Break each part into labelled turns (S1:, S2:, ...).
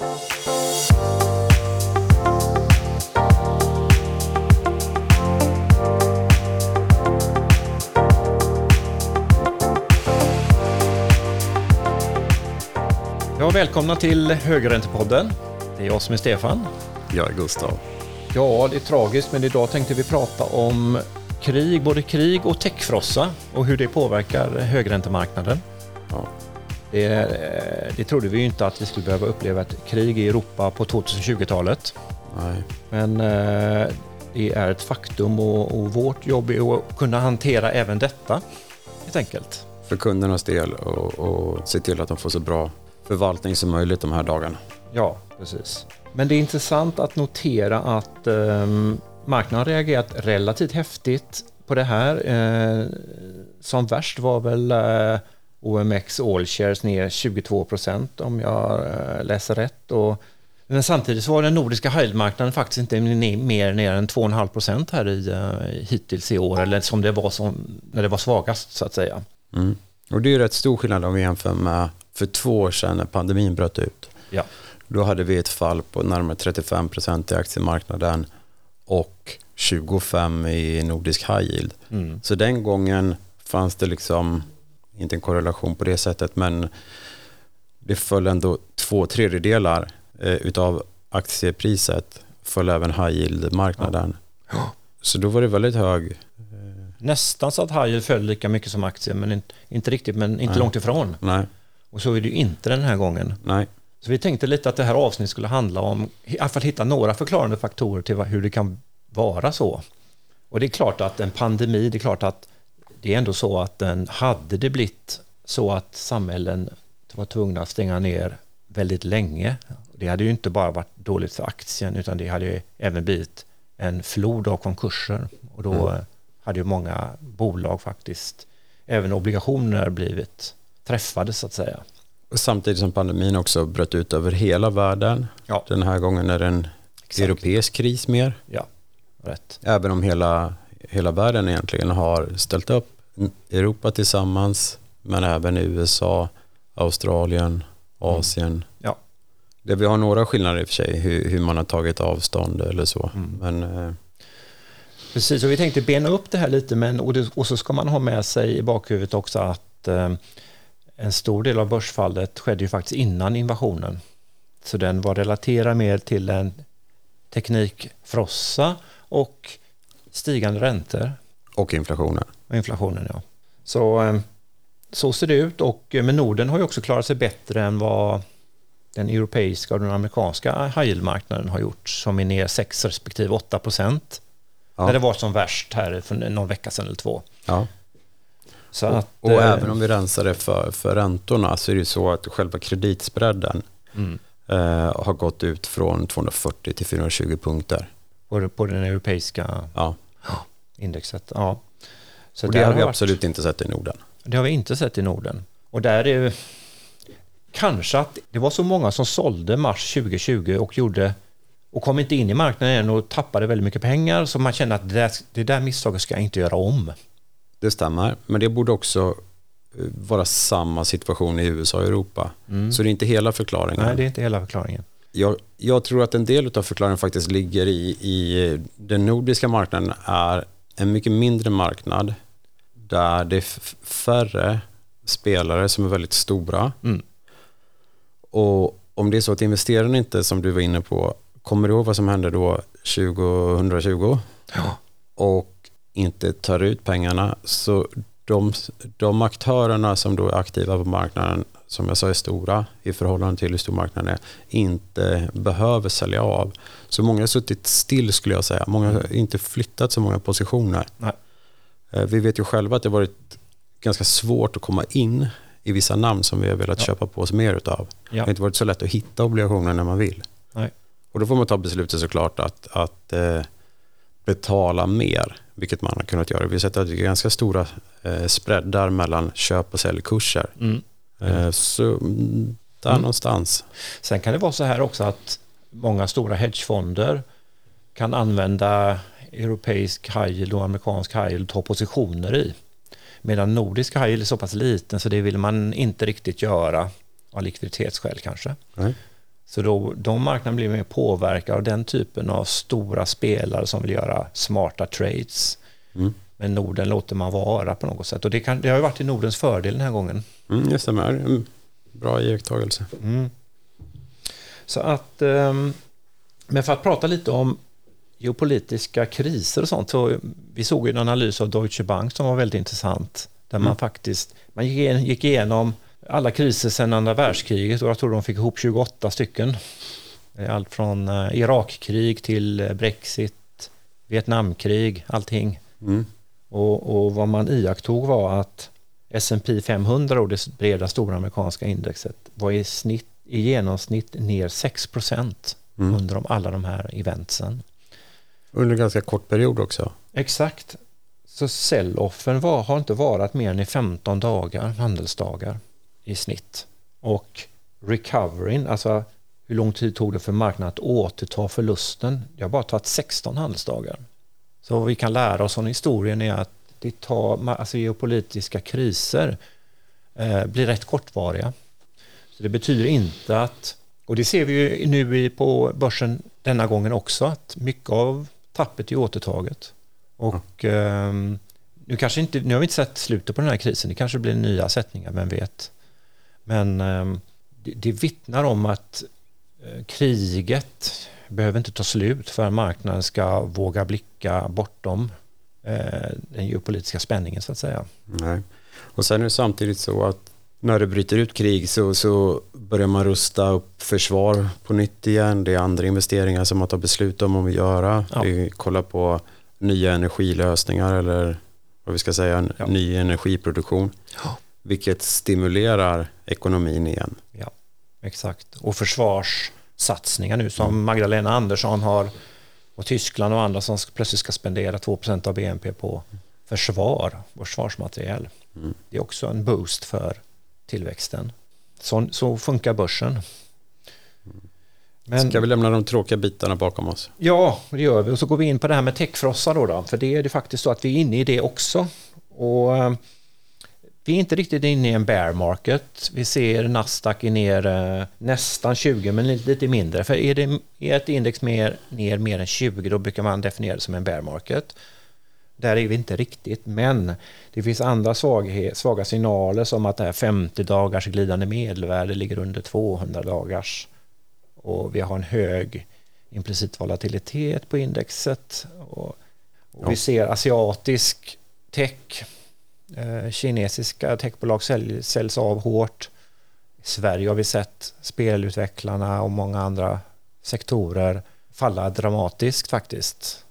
S1: Ja, välkomna till Högräntepodden. Det är jag som är Stefan.
S2: Jag är Gustav.
S1: Ja, det är tragiskt, men idag tänkte vi prata om krig, både krig och techfrossa och hur det påverkar högräntemarknaden.
S2: Ja.
S1: Det, det trodde vi ju inte att vi skulle behöva uppleva ett krig i Europa på 2020-talet.
S2: Nej.
S1: Men eh, det är ett faktum och, och vårt jobb är att kunna hantera även detta, helt enkelt.
S2: För kundernas del och, och se till att de får så bra förvaltning som möjligt de här dagarna.
S1: Ja, precis. Men det är intressant att notera att eh, marknaden har reagerat relativt häftigt på det här. Eh, som värst var väl eh, OMX All Shares ner 22 procent om jag eh, läser rätt. Och, men samtidigt så var den nordiska high faktiskt inte mer ner än 2,5 procent här i, uh, hittills i år, eller som det var som, när det var svagast så att säga.
S2: Mm. Och det är rätt stor skillnad om vi jämför med för två år sedan när pandemin bröt ut.
S1: Ja.
S2: Då hade vi ett fall på närmare 35 procent i aktiemarknaden och 25 i nordisk high yield.
S1: Mm.
S2: Så den gången fanns det liksom, inte en korrelation på det sättet, men det föll ändå två tredjedelar eh, utav aktiepriset föll även high yield-marknaden.
S1: Ja.
S2: Så då var det väldigt hög.
S1: Nästan så att high yield föll lika mycket som aktier, men inte, inte riktigt, men inte
S2: Nej.
S1: långt ifrån.
S2: Nej,
S1: Och så är det ju inte den här gången.
S2: nej,
S1: Så vi tänkte lite att det här avsnittet skulle handla om, i alla fall hitta några förklarande faktorer till hur det kan vara så. Och det är klart att en pandemi, det är klart att det är ändå så att den, hade det blivit så att samhällen var tvungna att stänga ner väldigt länge, det hade ju inte bara varit dåligt för aktien, utan det hade ju även blivit en flod av konkurser. Och då
S2: Mm.
S1: hade ju många bolag faktiskt, även obligationer, blivit träffade så att säga.
S2: Och samtidigt som pandemin också bröt ut över hela världen.
S1: Ja.
S2: Den här gången är det en
S1: Exakt.
S2: europeisk kris mer.
S1: Ja, rätt.
S2: Även om hela, hela världen egentligen har ställt upp. Europa tillsammans, men även USA, Australien, Asien.
S1: Ja.
S2: Det vi har några skillnader i och för sig, hur, hur man har tagit avstånd eller så.
S1: Mm.
S2: Men eh,
S1: Precis, och vi tänkte bena upp det här lite, men, och, det, och så ska man ha med sig i bakhuvudet också att eh, en stor del av börsfallet skedde ju faktiskt innan invasionen. Så den var relaterad mer till en teknikfrossa och stigande räntor
S2: och inflationen.
S1: Och inflationen. Ja. Så, eh, så ser det ut, och, eh, men Norden har ju också klarat sig bättre än vad den europeiska och den amerikanska high yield-marknaden har gjort, som är ner 6 respektive 8 procent
S2: Ja.
S1: när det var som värst här för någon vecka sedan eller två.
S2: Ja.
S1: Så
S2: Och,
S1: att,
S2: och
S1: eh,
S2: även om vi rensar det för, för räntorna så är det ju så att själva kreditspreaden
S1: mm,
S2: eh, har gått ut från 240 till 420 punkter.
S1: på, på den europeiska
S2: Ja.
S1: indexet. Ja. Så
S2: och det har vi
S1: varit-
S2: absolut inte sett i Norden.
S1: Det har vi inte sett i Norden. Och där är kanske att det var så många som sålde mars 2020 och gjorde och kom inte in i marknaden än och tappade väldigt mycket pengar så man kände att det där, det där misstaget ska jag inte göra om.
S2: Det stämmer, men det borde också eh, vara samma situation i USA och Europa. Så det är inte hela förklaringen.
S1: Mm. Nej, det är inte hela förklaringen.
S2: jag, jag tror att en del av förklaringen faktiskt ligger i, i den nordiska marknaden är en mycket mindre marknad där det är färre spelare som är väldigt stora.
S1: Mm.
S2: Och om det är så att investerarna inte, som du var inne på, kommer du ihåg vad som hände då 2020?
S1: Ja.
S2: och inte tar ut pengarna så de, de aktörerna som då är aktiva på marknaden som jag sa är stora i förhållande till hur stor marknaden är inte behöver sälja av. Så många har suttit still skulle jag säga. Många har inte flyttat så många positioner.
S1: Nej.
S2: Eh, Vi vet ju själva att det har varit ganska svårt att komma in i vissa namn som vi har velat
S1: Ja.
S2: köpa på oss mer utav. Det
S1: Ja.
S2: har inte varit så lätt att hitta obligationer när man vill.
S1: Nej.
S2: Och då får man ta beslutet såklart att, att eh, betala mer, vilket man har kunnat göra. Vi har sett att det är ganska stora eh, spreadar mellan köp och säljkurser.
S1: Mm.
S2: Eh, så mm, där
S1: Mm.
S2: någonstans.
S1: Sen kan det vara så här också att många stora hedgefonder kan använda europeisk high yield och amerikansk high yield och ta positioner i. Medan nordisk high yield är så pass liten så det vill man inte riktigt göra av likviditetsskäl kanske.
S2: Nej.
S1: Så då, de marknaderna blir mer påverkade av den typen av stora spelare som vill göra smarta trades. Mm. Men Norden låter man vara på något sätt. Och det, kan, det har ju varit i Nordens fördel den här gången.
S2: Mm, det stämmer. Mm. Bra iakttagelse. Mm.
S1: Så att, um, men för att prata lite om geopolitiska kriser och sånt. Så vi såg en analys av Deutsche Bank som var väldigt intressant. Där man mm. faktiskt man gick igenom alla kriser sedan andra världskriget och jag tror de fick ihop 28 stycken. Allt från eh, Irakkrig till eh, Brexit, Vietnamkrig, allting. Mm. Och, och, vad man iakttog var att S&P 500, och det breda stora amerikanska indexet, var i, snitt, i genomsnitt ner 6 procent mm. under de, alla de här eventsen.
S2: Under en ganska kort period också.
S1: Exakt. Så sell-offen har inte varit mer än i 15 dagar, handelsdagar i snitt. Och recovering, alltså hur lång tid tog det för marknaden att återta förlusten? Det har bara tagit 16 handelsdagar. Så vad vi kan lära oss av historien är att det tar, alltså geopolitiska kriser eh, blir rätt kortvariga. Så det betyder inte att, och det ser vi ju nu på börsen denna gången också, att mycket av tappet är återtaget. Och mm. eh, nu, kanske inte, nu har vi inte sett slutet på den här krisen, det kanske blir nya sättningar, vem vet. Men eh, det, det vittnar om att eh, kriget behöver inte ta slut för marknaden ska våga blicka bortom eh, den geopolitiska spänningen så att säga.
S2: Nej. Och sen är det samtidigt så att när det bryter ut krig så, så börjar man rusta upp försvar på nytt igen. Det är andra investeringar som man tar beslut om att göra. Ja. Vi kollar på nya energilösningar eller vad vi ska säga, ja. ny energiproduktion. Ja. Vilket stimulerar ekonomin igen.
S1: Ja, exakt. Och försvarssatsningar nu som. Magdalena Andersson har och Tyskland och andra som plötsligt ska spendera 2% av BNP på försvar försvarsmateriel. Mm. Det är också en boost för tillväxten. Så, så funkar börsen.
S2: Men, Ska vi lämna de tråkiga bitarna bakom oss?
S1: Ja, det gör vi. Och så går vi in på det här med techfrossa då, då. För det är det faktiskt så att vi är inne i det också. Och eh, vi är inte riktigt inne i en bear market. Vi ser Nasdaq är ner nästan 20 men lite mindre. För är, det, är ett index mer, ner mer än 20 då brukar man definiera det som en bear market. Där är vi inte riktigt, men det finns andra svaghet, svaga signaler som att det här 50 dagars glidande medelvärde ligger under 200 dagars och vi har en hög implicit volatilitet på indexet och, och vi ser asiatisk tech Eh, kinesiska techbolag sälj, säljs av hårt. I Sverige har vi sett spelutvecklarna och många andra sektorer falla dramatiskt faktiskt.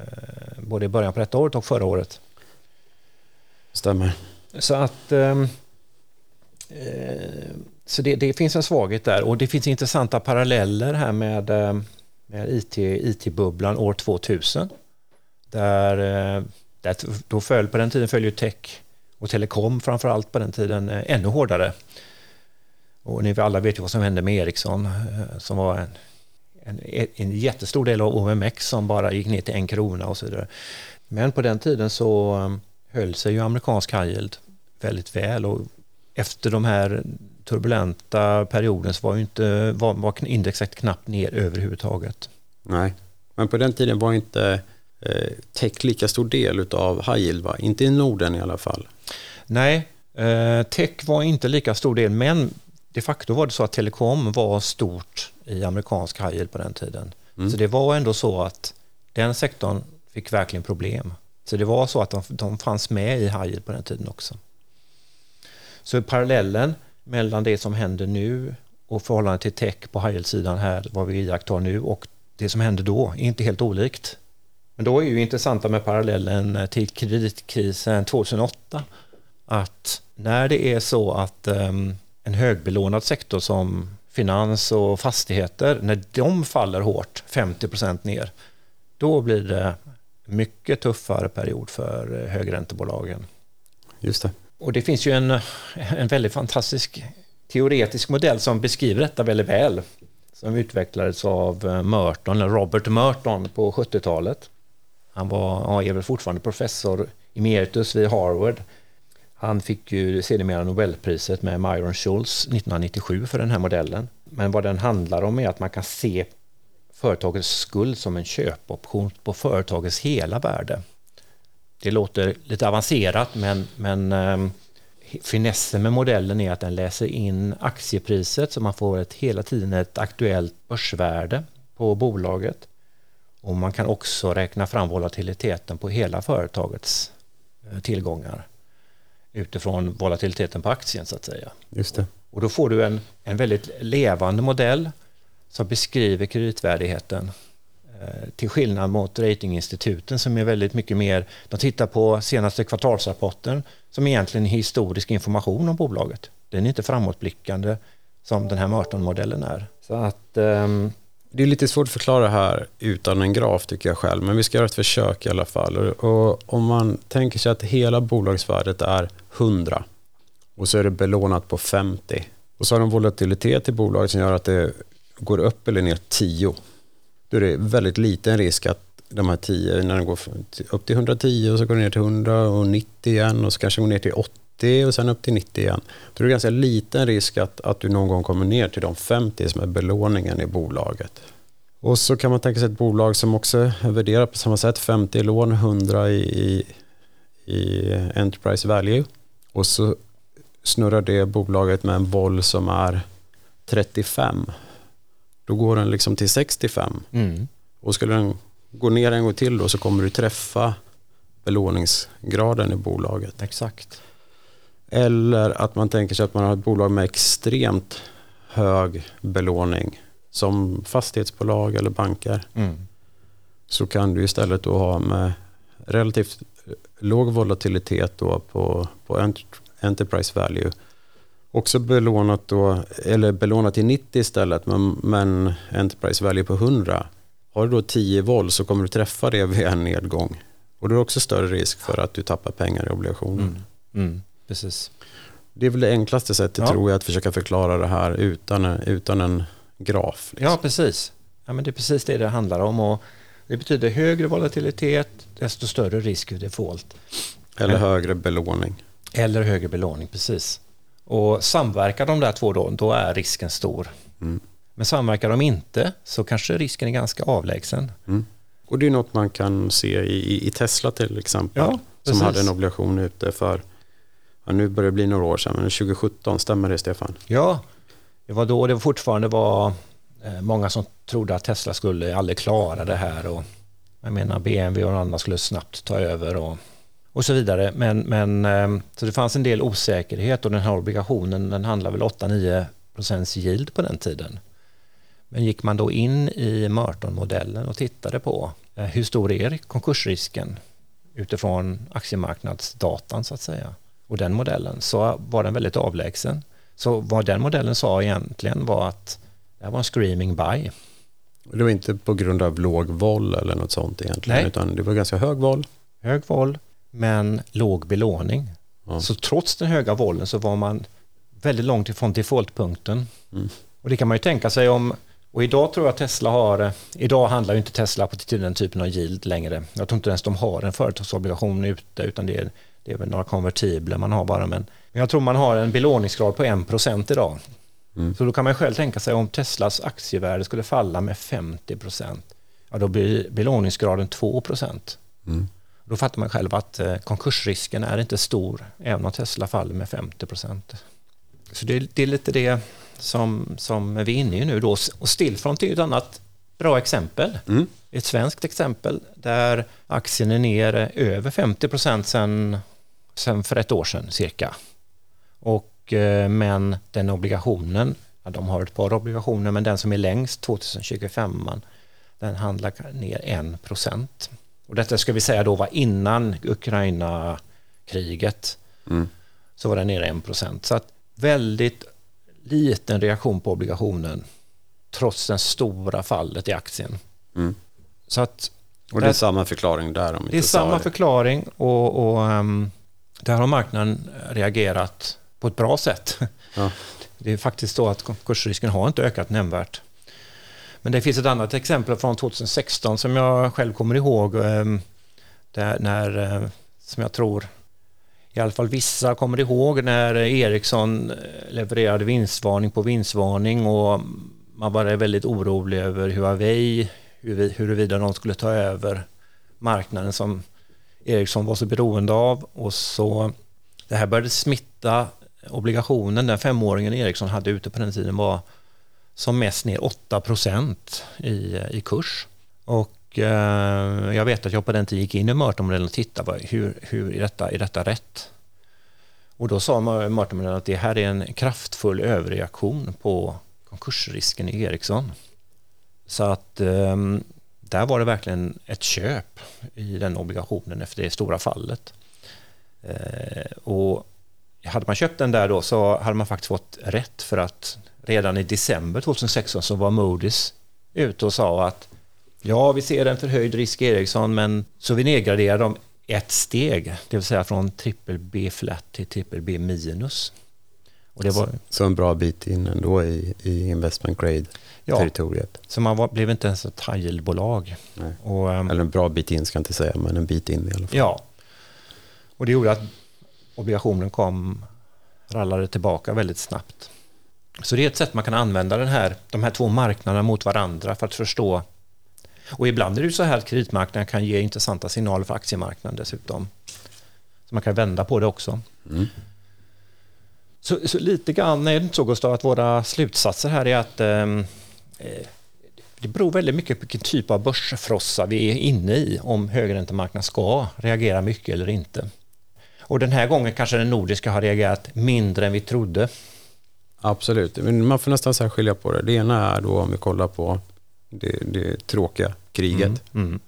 S1: Eh, både i början på detta året och förra året.
S2: Stämmer.
S1: Så att ehm, eh, så det, det, finns en svaghet där och det finns intressanta paralleller här med, med IT, IT-bubblan år 2000. Där det, då föll, på den tiden föll ju tech och telekom framför allt på den tiden eh, ännu hårdare. Och ni alla vet ju vad som hände med Ericsson eh, som var en, en, en jättestor del av OMX som bara gick ner till en krona och så vidare. Men på den tiden så um, höll sig ju amerikansk high yield väldigt väl och efter de här turbulenta perioden så var ju inte var, var indexet knappt ner överhuvudtaget.
S2: Nej, men på den tiden var inte eh, tech lika stor del av high yield, va? inte i Norden i alla fall.
S1: Nej, eh, tech var inte lika stor del, men de facto var det så att telekom var stort i amerikansk high yield på den tiden. Mm. Så det var ändå så att den sektorn fick verkligen problem. Så det var så att de, de fanns med i high yield på den tiden också. Så parallellen mellan det som händer nu och förhållandet till tech på high yield-sidan här, vad vi iakttar nu och det som hände då, är inte helt olikt. Men då är ju intressanta med parallellen till kreditkrisen 2008 att när det är så att um, en högbelånad sektor som finans och fastigheter, när de faller hårt, 50% ner, då blir det mycket tuffare period för högräntebolagen.
S2: Just det.
S1: Och det finns ju en, en väldigt fantastisk teoretisk modell som beskriver detta väldigt väl, som utvecklades av eh, Merton, Robert Merton på 70-talet. Han var, ja, är väl fortfarande professor emeritus vid Harvard. Han fick ju sedermera Nobelpriset med Myron Schultz 1997 för den här modellen. men vad den handlar om är att man kan se företagets skuld som en köpoption på företagets hela värde. Det låter lite avancerat men, men um, finessen med modellen är att den läser in aktiepriset så man får ett, hela tiden ett aktuellt börsvärde på bolaget. Och man kan också räkna fram volatiliteten på hela företagets eh, tillgångar utifrån volatiliteten på aktien så att säga.
S2: Just det.
S1: Och då får du en, en väldigt levande modell som beskriver kreditvärdigheten eh, till skillnad mot ratinginstituten som är väldigt mycket mer, de tittar på senaste kvartalsrapporten som egentligen är historisk information om bolaget. Den är inte framåtblickande som den här Merton-modellen är. Så att um,
S2: det är lite svårt att förklara det här utan en graf tycker jag själv, men vi ska göra ett försök i alla fall. Och om man tänker sig att hela bolagsvärdet är 100 och så är det belånat på 50 och så har de volatilitet i bolaget som gör att det går upp eller ner 10. Då är det väldigt liten risk att de här 10, när den går upp till 110 och så går det ner till 100 och 90 igen och så kanske går ner till 80 och sen upp till 90 igen. Då är det ganska liten risk att, att du någon gång kommer ner till de 50 som är belåningen i bolaget. Och så kan man tänka sig ett bolag som också värderar på samma sätt, 50 lån, 100 i, i, i Enterprise Value. Och så snurrar det bolaget med en boll som är 35. Då går den liksom till 65. Mm. Och skulle den gå ner en gång till då så kommer du träffa belåningsgraden i bolaget.
S1: Exakt.
S2: Eller att man tänker sig att man har ett bolag med extremt hög belåning som fastighetsbolag eller banker. Mm. Så kan du istället då ha med relativt låg volatilitet då på, på Enterprise Value. Också belånat, då, eller belånat till 90 istället men, men Enterprise Value på 100. Har du då 10 volt så kommer du träffa det vid en nedgång. Och då är det också större risk för att du tappar pengar i obligationen. Mm.
S1: Mm. Precis.
S2: Det är väl det enklaste sättet ja. tror jag att försöka förklara det här utan, utan en graf.
S1: Liksom. Ja, precis. Ja, men det är precis det det handlar om. Och det betyder högre volatilitet, desto större risk för default.
S2: Eller högre belåning.
S1: Eller högre belåning, precis. Och samverkar de där två då, då är risken stor. Mm. Men samverkar de inte så kanske risken är ganska avlägsen. Mm.
S2: Och det är något man kan se i, i Tesla till exempel.
S1: Ja,
S2: som hade en obligation ute för, ja, nu börjar det bli några år sedan, men 2017, stämmer det Stefan?
S1: Ja, det var då det fortfarande var eh, många som trodde att Tesla skulle aldrig klara det här. Och, jag menar BMW och andra skulle snabbt ta över och, och så vidare. Men, men ehm, så det fanns en del osäkerhet och den här obligationen den handlar väl 8-9 procents yield på den tiden. Men gick man då in i Merton-modellen och tittade på eh, hur stor är konkursrisken utifrån aktiemarknadsdatan så att säga och den modellen så var den väldigt avlägsen. Så vad den modellen sa egentligen var att det här var en screaming buy.
S2: Det var inte på grund av låg voll eller något sånt egentligen Nej. utan det var ganska hög voll.
S1: Hög voll men låg belåning. Ja. Så trots den höga vollen så var man väldigt långt ifrån defaultpunkten. Mm. Och det kan man ju tänka sig om och idag tror jag Tesla har, idag handlar ju inte Tesla på den typen av yield längre. Jag tror inte ens de har en företagsobligation ute utan det är, det är väl några konvertibler man har bara. Men jag tror man har en belåningsgrad på 1% idag. Mm. Så då kan man själv tänka sig om Teslas aktievärde skulle falla med 50% ja då blir belåningsgraden 2%. Mm. Då fattar man själv att eh, konkursrisken är inte stor även om Tesla faller med 50%. Så det, det är lite det som, som vi är inne i nu då. Och Stillfront är ett annat bra exempel. Mm. Ett svenskt exempel där aktien är ner över 50 procent sen, sen för ett år sedan cirka. Och, eh, men den obligationen, ja, de har ett par obligationer, men den som är längst, 2025, den handlar ner 1 procent. Och detta ska vi säga då var innan Ukraina-kriget. Mm. Så var den ner 1 procent. Så att väldigt liten reaktion på obligationen trots det stora fallet i aktien. Mm.
S2: Så att, och det är samma förklaring där? Om
S1: det är samma det. förklaring och, och um, där har marknaden reagerat på ett bra sätt. Ja. Det är faktiskt så att kursrisken har inte ökat nämnvärt. Men det finns ett annat exempel från 2016 som jag själv kommer ihåg. Um, där när, uh, som jag tror i alla fall vissa kommer ihåg när Ericsson levererade vinstvarning på vinstvarning och man var väldigt orolig över Huawei, huruvida de skulle ta över marknaden som Ericsson var så beroende av och så det här började smitta obligationen, den femåringen Ericsson hade ute på den tiden var som mest ner 8 i, i kurs. Och eh, jag vet att jag på den tiden gick in i Mörtomodellen och tittade, hur, hur är, detta, är detta rätt? Och då sa Mörtomodellen att det här är en kraftfull överreaktion på konkursrisken i Ericsson. Så att eh, där var det verkligen ett köp i den obligationen efter det stora fallet. Eh, och hade man köpt den där då så hade man faktiskt fått rätt för att redan i december 2016 så var Moody's ute och sa att ja, vi ser en förhöjd risk i Ericsson, men så vi nedgraderar dem ett steg, det vill säga från trippel B flat till trippel B minus.
S2: Och det var... så, så en bra bit in ändå i, i investment grade territoriet.
S1: Ja, så man var, blev inte ens ett high yield-bolag.
S2: Um, Eller en bra bit in ska jag inte säga, men en bit in i alla fall.
S1: Ja, och det gjorde att obligationen kom, rallade tillbaka väldigt snabbt. Så det är ett sätt man kan använda den här, de här två marknaderna mot varandra för att förstå. Och ibland är det ju så här att kreditmarknaden kan ge intressanta signaler för aktiemarknaden dessutom. Så man kan vända på det också. Mm. Så, så, lite grann är det inte så Gustav att våra slutsatser här är att ehm, eh, det beror väldigt mycket på vilken typ av börsfrossa vi är inne i om högräntemarknaden ska reagera mycket eller inte. Och den här gången kanske den nordiska har reagerat mindre än vi trodde.
S2: Absolut, men man får nästan särskilja på det. Det ena är då om vi kollar på det, det tråkiga kriget. Mm,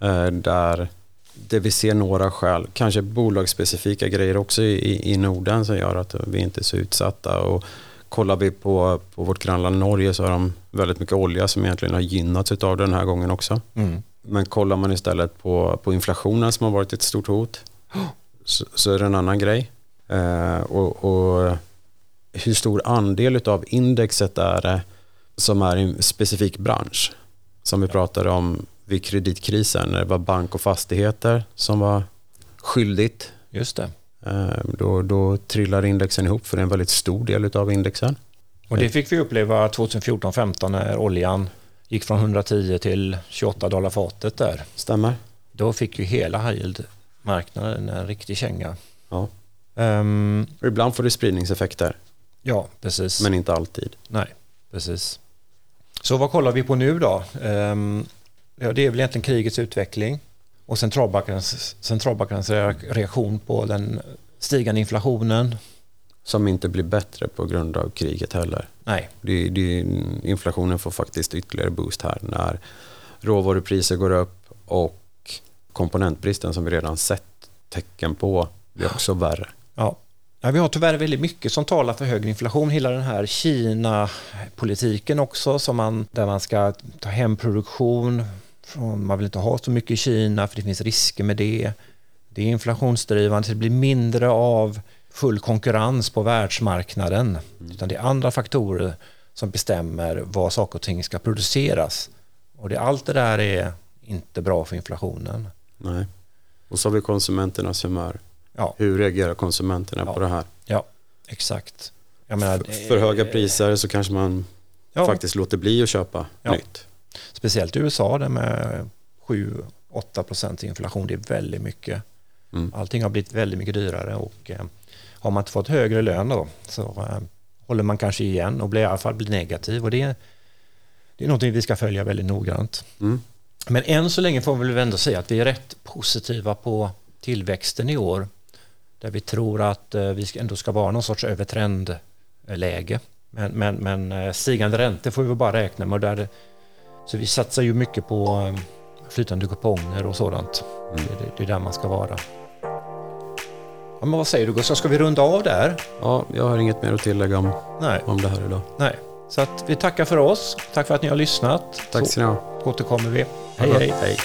S2: mm. Eh, där det vi ser några skäl, kanske bolagsspecifika grejer också i, i Norden som gör att vi inte är så utsatta. Och kollar vi på, på vårt grannland Norge så har de väldigt mycket olja som egentligen har gynnats av den här gången också. Mm. Men kollar man istället på, på inflationen som har varit ett stort hot så, så är det en annan grej. Eh, och, och, hur stor andel av indexet är det som är i en specifik bransch? Som vi pratade om vid kreditkrisen när det var bank och fastigheter som var skyldigt.
S1: Just det.
S2: Eh, då, då trillar indexen ihop för det är en väldigt stor del av indexen.
S1: Och det fick vi uppleva 2014-15 när oljan gick från 110 till 28 dollar fatet där.
S2: Stämmer.
S1: Då fick ju hela high yield-marknaden en riktig känga.
S2: Ja. Um, ibland får det spridningseffekter.
S1: Ja, precis.
S2: Men inte alltid.
S1: Nej, precis. Så vad kollar vi på nu då? Um, ja, det är väl egentligen krigets utveckling och centralbankens, centralbankens reaktion på den stigande inflationen.
S2: Som inte blir bättre på grund av kriget heller.
S1: Nej.
S2: Det, det, inflationen får faktiskt ytterligare boost här när råvarupriser går upp och komponentbristen som vi redan sett tecken på blir också värre.
S1: Ja. Ja, vi har tyvärr väldigt mycket som talar för högre inflation. Hela den här Kina-politiken också, som man, där man ska ta hem produktion. Från, man vill inte ha så mycket i Kina för det finns risker med det. Det är inflationsdrivande, det blir mindre av full konkurrens på världsmarknaden. Mm. Utan det är andra faktorer som bestämmer vad saker och ting ska produceras. Och det, allt det där är inte bra för inflationen.
S2: Nej. Och så har vi konsumenternas humör. Ja. Hur reagerar konsumenterna
S1: ja.
S2: på det här?
S1: Ja, exakt.
S2: Menar, för, för, höga priser så kanske man ja. faktiskt låter bli att köpa nytt.
S1: Speciellt i USA där med 7-8 procent inflation, det är väldigt mycket. Mm. Allting har blivit väldigt mycket dyrare och eh, har man inte fått högre lön då så eh, håller man kanske igen och blir i alla fall blir negativ och det, det är någonting vi ska följa väldigt noggrant. Mm. Men än så länge får vi väl ändå säga att vi är rätt positiva på tillväxten i år där vi tror att eh, vi ändå ska vara någon sorts övertrendläge. Men, men, men eh, stigande räntor får vi bara räkna med. Där, så vi satsar ju mycket på eh, flytande kuponger och sådant. Mm. Det, det, är där man ska vara. Ja, men vad säger du Gustav, ska vi runda av där?
S2: Ja, jag har inget mer att tillägga om, Nej. om det här idag.
S1: Nej, så att vi tackar för oss. Tack för att ni har lyssnat.
S2: Tack ska ni ha.
S1: återkommer vi. Hej, hej. hej.